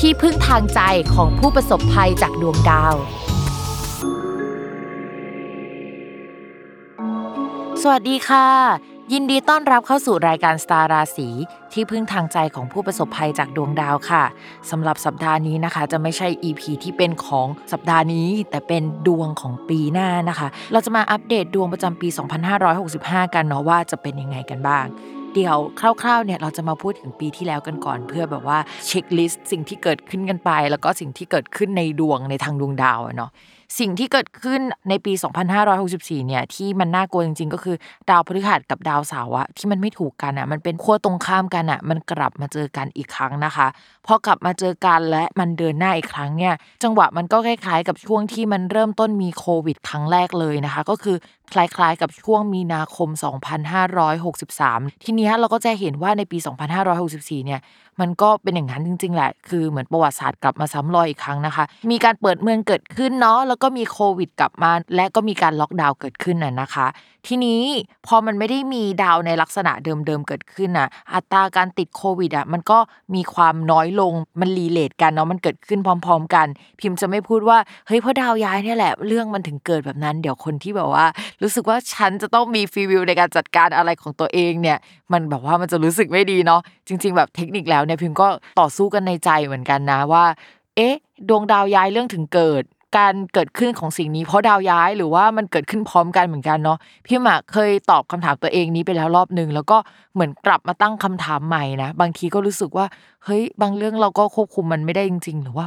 ที่พึ่งทางใจของผู้ประสบภัยจากดวงดาว สวัสดีค่ะ ยินดีต้อนรับเข้าสู่รายการสตาร์ราศีที่พึ่งทางใจของผู้ประสบภัยจากดวงดาวค่ะสำหรับสัปดาห์นี้นะคะ จะไม่ใช่ EP ที่เป็นของสัปดาห์นี้ แต่เป็นดวงของปีหน้านะคะ เราจะมาอัปเดตดวงประจำปี 2565 กันเนาะว่าจะเป็นยังไงกันบ้าง เดียวคร่าวๆเนี่ยเราจะมาพูดถึงปีที่แล้วกันก่อน เพื่อแบบว่าเช็คลิสต์สิ่งที่เกิดขึ้นกันไป แล้วก็สิ่งที่เกิดขึ้นในดวงในทางดวงดาวเนาะสิ่งที่เกิดขึ้นในปี 2564 เนี่ยที่มันน่ากลัวจริงๆ ก็คือดาวพฤหัสกับดาวเสาร์อะที่มันไม่ถูกกันอะมันเป็นขั้วตรงข้ามกันอะมันกลับมาเจอกันอีกครั้งนะคะพอกลับมาเจอกันและมันเดินหน้าอีกครั้งเนี่ยจังหวะมันก็คล้ายๆ กับช่วงที่มันเริ่มต้นมีโควิด ครั้งแรกเลยนะคะ ก็คือคล้ายๆ กับช่วงมีนาคม 2563 ทีนี้เราก็จะเห็นว่าในปี 2564 เนี่ยมันก็เป็นอย่างนั้นจริงๆแหละคือเหมือนประวัติศาสตร์กลับมาซ้ำรอยอีกครั้งนะคะ มีการเปิดเมืองเกิดขึ้นเนาะแล้วก็มีโควิดกลับมา และก็มีการล็อกดาวน์เกิดขึ้นน่ะนะคะ ทีนี้พอมันไม่ได้มีดาวในลักษณะเดิมๆเกิดขึ้นน่ะ อัตราการติดโควิดอะมันก็มีความน้อยลงมันรีเลทกันเนาะมันเกิดขึ้นพร้อม ๆ กัน พิมพ์จะไม่พูดว่าเฮ้ยเพราะดาวย้ายเนี่ยแหละเรื่องมันถึงเกิดแบบนั้นเดี๋ยวคนที่แบบว่า รู้สึกว่าฉันจะต้องมีฟีวิวในการจัดการอะไรของตัวเองเนี่ย มันแบบว่ามันจะรู้สึกไม่ดีเนาะจริง ๆ แบบเทคนิคแล้วเนี่ยพิมพ์ก็ต่อสู้กันในใจเหมือนกันนะว่า เอ๊ะ ดวงดาวย้ายเรื่องถึงเกิด การเกิดขึ้นของสิ่งนี้เพราะดาวย้ายหรือว่ามันเกิดขึ้นพร้อมกันเหมือนกันเนาะพี่หมากเคยตอบคำถามตัวเองนี้ไปแล้วรอบหนึ่งแล้วก็เหมือนกลับมาตั้งคำถามใหม่นะบางทีก็รู้สึกว่าเฮ้ยบางเรื่องเราก็ควบคุมมันไม่ได้จริง ๆ หรือว่า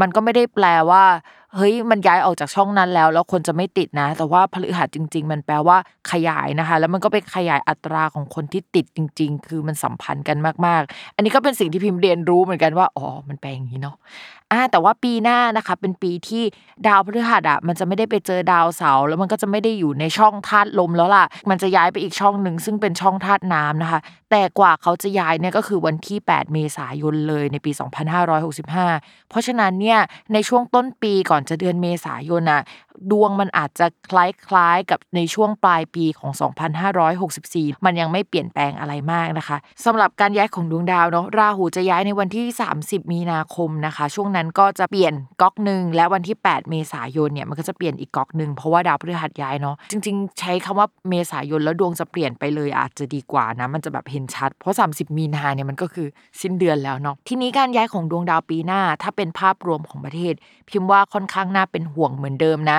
มันก็ไม่ได้แปลว่า เฮ้ยมันย้ายออกจากช่องนั้นแล้ว แล้วคนจะไม่ติดนะ แต่ว่าพฤหัสจริง ๆ มันแปลว่าขยายนะคะ แล้วมันก็เป็นขยายอัตราของคนที่ติดจริง ๆ คือมันสัมพันธ์กันมากๆ อันนี้ก็เป็นสิ่งที่พิมพ์เรียนรู้เหมือนกันว่าอ๋อมันแปลอย่างนี้เนาะ อ่าแต่ว่าปีหน้านะคะเป็นปีที่ดาวพฤหัสอะมันจะไม่ได้ไปเจอดาวเสาร์แล้วมันก็จะไม่ได้อยู่ในช่องธาตุลมแล้วล่ะ มันจะย้ายไปอีกช่องหนึ่งซึ่งเป็นช่องธาตุน้ำนะคะ แต่กว่าเขาจะย้ายเนี่ยก็คือวันที่ 8 เมษายนเลยในปี 2565 เพราะฉะนั้นเนี่ยในช่วงต้นปีก่อนจะเดือนเมษายนอะดวงมันอาจจะคล้ายๆกับในช่วงปลายปีของ 2564 มันยังไม่เปลี่ยนแปลงอะไรมากนะคะสำหรับการย้ายของดวงดาวเนาะราหูจะย้ายในวันที่ 30 มีนาคมนะคะ ช่วงนั้นก็จะเปลี่ยนก๊อกหนึ่งและวันที่ 8 เมษายนเนี่ยมันก็จะเปลี่ยนอีกก๊อกหนึ่งเพราะว่าดาวพฤหัสย้ายเนาะจริง ๆ ใช้คำว่าเมษายนแล้วดวงจะเปลี่ยนไปเลยอาจจะดีกว่านะมันจะแบบเห็นชัด เพราะ 30 มีนาเนี่ยมันก็คือสิ้นเดือนแล้วเนาะทีนี้การย้ายของดวงดาวปีหน้า ถ้าเป็นภาพรวมของประเทศ พิมพ์ว่าค่อนข้างน่าเป็นห่วงเหมือนเดิมนะ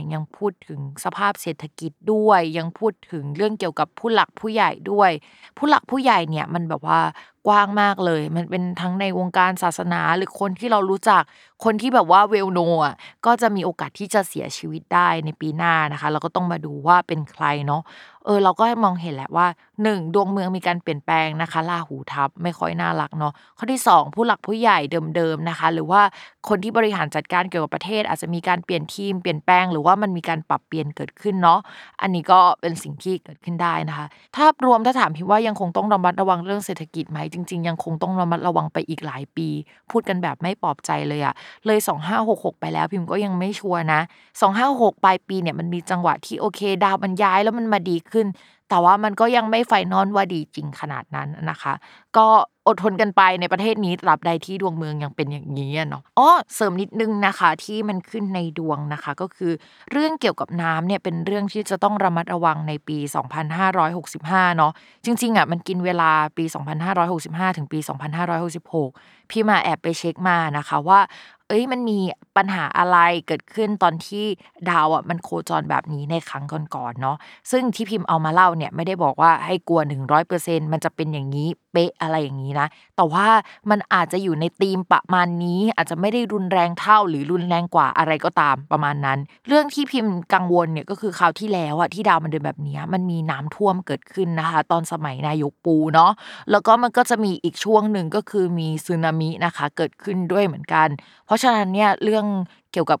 เนี่ยยังพูดถึงสภาพเศรษฐกิจด้วย ยังพูดถึงเรื่องเกี่ยวกับผู้หลักผู้ใหญ่ด้วย ผู้หลักผู้ใหญ่เนี่ยมันแบบว่ากว้างมากเลย มันเป็นทั้งในวงการศาสนาหรือคนที่เรารู้จักคนที่แบบว่าเวลโนอะก็จะมีโอกาสที่จะเสียชีวิตได้ในปีหน้านะคะ เราก็ต้องมาดูว่าเป็นใครเนาะเออเราก็มองเห็นแหละว่า 1. ดวงเมืองมีการเปลี่ยนแปลงนะคะลาหูทับไม่ค่อยน่ารักเนาะข้อที่ 2 ผู้หลักผู้ใหญ่เดิมๆนะคะ หรือว่าคนที่บริหารจัดการเกี่ยวกับประเทศ อาจจะมีการเปลี่ยนทีมเปลี่ยนแปลงหรือว่ามันมีการปรับเปลี่ยนเกิดขึ้นเนาะอันนี้ก็เป็นสิ่งที่เกิดขึ้นได้นะคะถ้ารวมถ้าถามพี่ว่ายังคงต้องระมัดระวังเรื่องเศรษฐกิจไหมจริง ๆ ยังคงต้องระมัดระวังไปอีกหลายปี พูดกันแบบไม่ปลอบใจเลยอะเลย 2566 ไปแล้วพิมก็ยังไม่ชัวร์นะ 2566ปลายปีเนี่ยมันมีจังหวะที่โอเค ดาวมันย้ายแล้วมันมาดีขึ้น แต่ว่ามันก็ยังไม่ไฟนอลว่าดีจริงขนาดนั้นนะคะ ก็อดทนกันไปในประเทศนี้ตราบใดที่ดวงเมืองยังเป็นอย่างนี้เนาะอ๋อเสริมนิดนึงนะคะที่มันขึ้นในดวงนะคะ ก็คือเรื่องเกี่ยวกับน้ำเนี่ยเป็นเรื่องที่จะต้องระมัดระวังในปี 2565 เนาะจริงๆอะมันกินเวลาปี 2565 ถึงปี 2566 พี่มาแอบไปเช็คมานะคะว่า เอ้ยมันมีปัญหาอะไรเกิดขึ้นตอนที่ดาวอะมันโคจรแบบนี้ในครั้งก่อนๆเนาะซึ่งที่พิมพ์เอามาเล่าเนี่ยไม่ได้บอกว่าให้กลัว 100%มันจะเป็นอย่างนี้เป๊ะอะไรอย่างนี้นะ แต่ว่ามันอาจจะอยู่ในธีมประมาณนี้ อาจจะไม่ได้รุนแรงเท่าหรือรุนแรงกว่าอะไรก็ตามประมาณนั้น เรื่องที่พิมพ์กังวลเนี่ยก็คือคราวที่แล้วอะที่ดาวมันเดินแบบนี้มันมีน้ำท่วมเกิดขึ้นนะคะ ตอนสมัยนายกปูเนาะแล้วก็มันก็จะมีอีกช่วงหนึ่งก็คือมีสึนามินะคะ เกิดขึ้นด้วยเหมือนกัน เพราะฉะนั้นเนี่ยเรื่องเกี่ยวกับ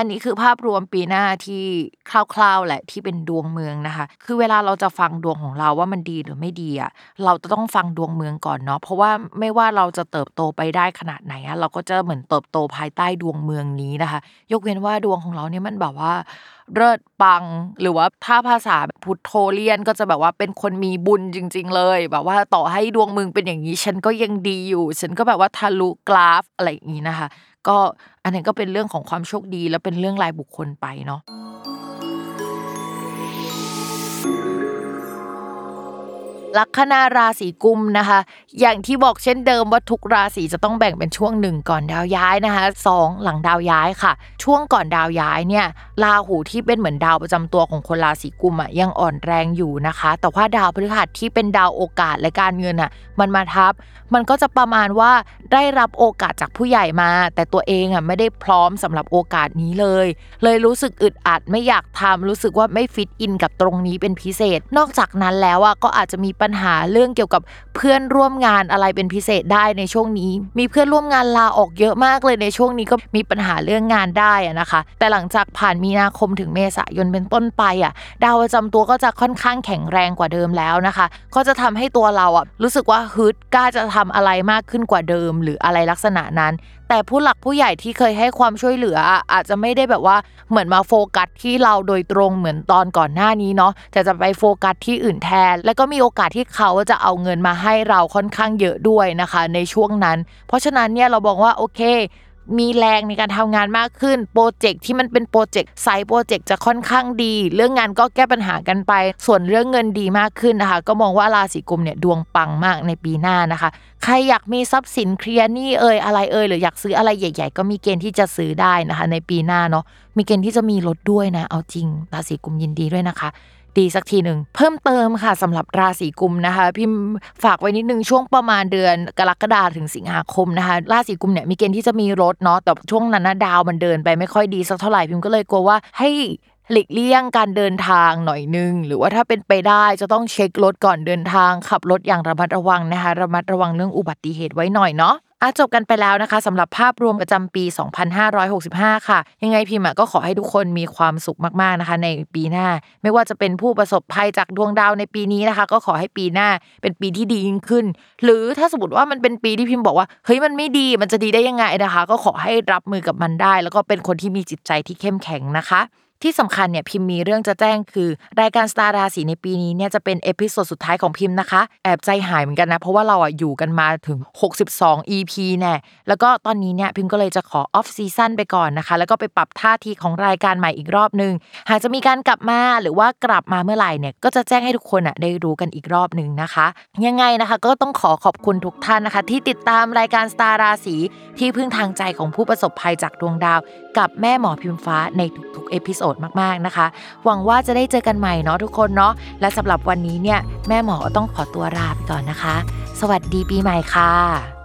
อันนี้คือภาพรวมปีหน้าที่คร่าวๆแหละที่เป็นดวงเมืองนะคะ คือเวลาเราจะฟังดวงของเราว่ามันดีหรือไม่ดีอะเราจะต้องฟังดวงเมืองก่อนเนาะเพราะว่าไม่ว่าเราจะเติบโตไปได้ขนาดไหนอะเราก็จะเหมือนเติบโตภายใต้ดวงเมืองนี้นะคะ ยกเว้นว่าดวงของเราเนี่ยมันแบบว่าเลิศปังหรือว่าถ้าภาษาพุทโธเลียนก็จะแบบว่าเป็นคนมีบุญจริง ๆ เลย แบบว่าต่อให้ดวงมึงเป็นอย่างนี้ ฉันก็ยังดีอยู่ ฉันก็แบบว่าทะลุกราฟอะไรอย่างนี้นะคะ ก็อันนี้ก็เป็นเรื่องของความโชคดีแล้วเป็นเรื่องรายบุคคลไปเนาะ ลัคนาราศีกุมนะคะ อย่างที่บอกเช่นเดิมว่าทุกราศีจะต้องแบ่งเป็นช่วงหนึ่งก่อนดาวย้ายนะคะสองหลังดาวย้ายค่ะ ช่วงก่อนดาวย้ายเนี่ยราหูที่เป็นเหมือนดาวประจำตัวของคนราศีกุมอะยังอ่อนแรงอยู่นะคะ แต่ว่าดาวพฤหัสที่เป็นดาวโอกาสและการเงินอะมันมาทับ มันก็จะประมาณว่าได้รับโอกาสจากผู้ใหญ่มา แต่ตัวเองอะไม่ได้พร้อมสำหรับโอกาสนี้เลย เลยรู้สึกอึดอัดไม่อยากทำรู้สึกว่าไม่ฟิตอินกับตรงนี้เป็นพิเศษ นอกจากนั้นแล้วอะก็อาจจะมีปัญหาเรื่องเกี่ยวกับเพื่อนร่วมงานอะไรเป็นพิเศษได้ในช่วงนี้ มีเพื่อนร่วมงานลาออกเยอะมากเลยในช่วงนี้ก็มีปัญหาเรื่องงานได้นะคะ แต่หลังจากผ่านมีนาคมถึงเมษายนเป็นต้นไปอะดาวประจำตัวก็จะค่อนข้างแข็งแรงกว่าเดิมแล้วนะคะ ก็จะทำให้ตัวเราอะรู้สึกว่าฮึดกล้าจะทำอะไรมากขึ้นกว่าเดิม หรืออะไรลักษณะนั้น แต่ผู้หลักผู้ใหญ่ที่เคยให้ความช่วยเหลือ อาจจะไม่ได้แบบว่าเหมือนมาโฟกัสที่เราโดยตรงเหมือนตอนก่อนหน้านี้เนาะแต่จะไปโฟกัสที่อื่นแทน แล้วก็มีโอกาสที่เขาจะเอาเงินมาให้เราค่อนข้างเยอะด้วยนะคะ ในช่วงนั้น เพราะฉะนั้นเนี่ยเราบอกว่าโอเค มีแรงในการทำงานมากขึ้นโปรเจกต์ที่มันเป็นโปรเจกต์ไซต์โปรเจกต์จะค่อนข้างดี เรื่องงานก็แก้ปัญหากันไป ส่วนเรื่องเงินดีมากขึ้นนะคะ ก็มองว่าราศีกุมเนี่ยดวงปังมากในปีหน้านะคะ ใครอยากมีทรัพย์สินเคลียร์หนี้เอ่ยอะไรเอ่ยหรืออยากซื้ออะไรใหญ่ ๆ ก็มีเกณฑ์ที่จะซื้อได้นะคะ ในปีหน้าเนาะมีเกณฑ์ที่จะมีรถด้วยนะ เอาจริงราศีกุมยินดีด้วยนะคะ ดีสักทีหนึ่งเพิ่มเติมค่ะสำหรับราศีกุมนะคะ พิมฝากไว้นิดนึงช่วงประมาณเดือนกรกฎาถึงสิงหาคมนะคะ ราศีกุมเนี่ยมีเกณฑ์ที่จะมีรถเนาะแต่ช่วงนั้นนะดาวมันเดินไปไม่ค่อยดีสักเท่าไหร่พิมก็เลยกลัวว่าให้หลีกเลี่ยงการเดินทางหน่อยนึง หรือว่าถ้าเป็นไปได้จะต้องเช็ครถก่อนเดินทางขับรถอย่างระมัดระวังนะคะ ระมัดระวังเรื่องอุบัติเหตุไว้หน่อยเนาะ อะจบกันไปแล้วนะคะสำหรับภาพรวมประจำปี 2565 ค่ะ ยังไงพิมพ์ก็ขอให้ทุกคนมีความสุขมากๆนะคะ ในปีหน้า ไม่ว่าจะเป็นผู้ประสบภัยจากดวงดาวในปีนี้นะคะ ก็ขอให้ปีหน้าเป็นปีที่ดียิ่งขึ้น หรือถ้าสมมติว่ามันเป็นปีที่พิมพ์บอกว่าเฮ้ยมันไม่ดีมันจะดีได้ยังไงนะคะ ก็ขอให้รับมือกับมันได้ แล้วก็เป็นคนที่มีจิตใจที่เข้มแข็งนะคะ ที่สำคัญเนี่ยพิมพ์มีเรื่องจะแจ้งคือ รายการสตาร์ราศีในปีนี้เนี่ยจะเป็น episode สุดท้ายของพิมพ์นะคะ แอบใจหายเหมือนกันนะ เพราะว่าเราอะอยู่กันมาถึง 62 EP แน่ะแล้วก็ตอนนี้เนี่ยพิมพ์ก็เลยจะขอ off season ไปก่อนนะคะ แล้วก็ไปปรับท่าทีของรายการใหม่อีกรอบนึง หากจะมีการกลับมาหรือว่ากลับมาเมื่อไหร่เนี่ยก็จะแจ้งให้ทุกคนอะได้รู้กันอีกรอบหนึ่งนะคะ ยังไงนะคะก็ต้องขอขอบคุณทุกท่านนะคะ ที่ติดตามรายการสตาร์ราศีที่พึ่งทางใจของผู้ประสบภัยจากดวงดาว กับแม่หมอพิมฟ้าในทุกๆ episode มากๆนะคะ หวังว่าจะได้เจอกันใหม่เนาะทุกคนเนาะและสำหรับวันนี้เนี่ยแม่หมอต้องขอตัวลาไปก่อนนะคะ สวัสดีปีใหม่ค่ะ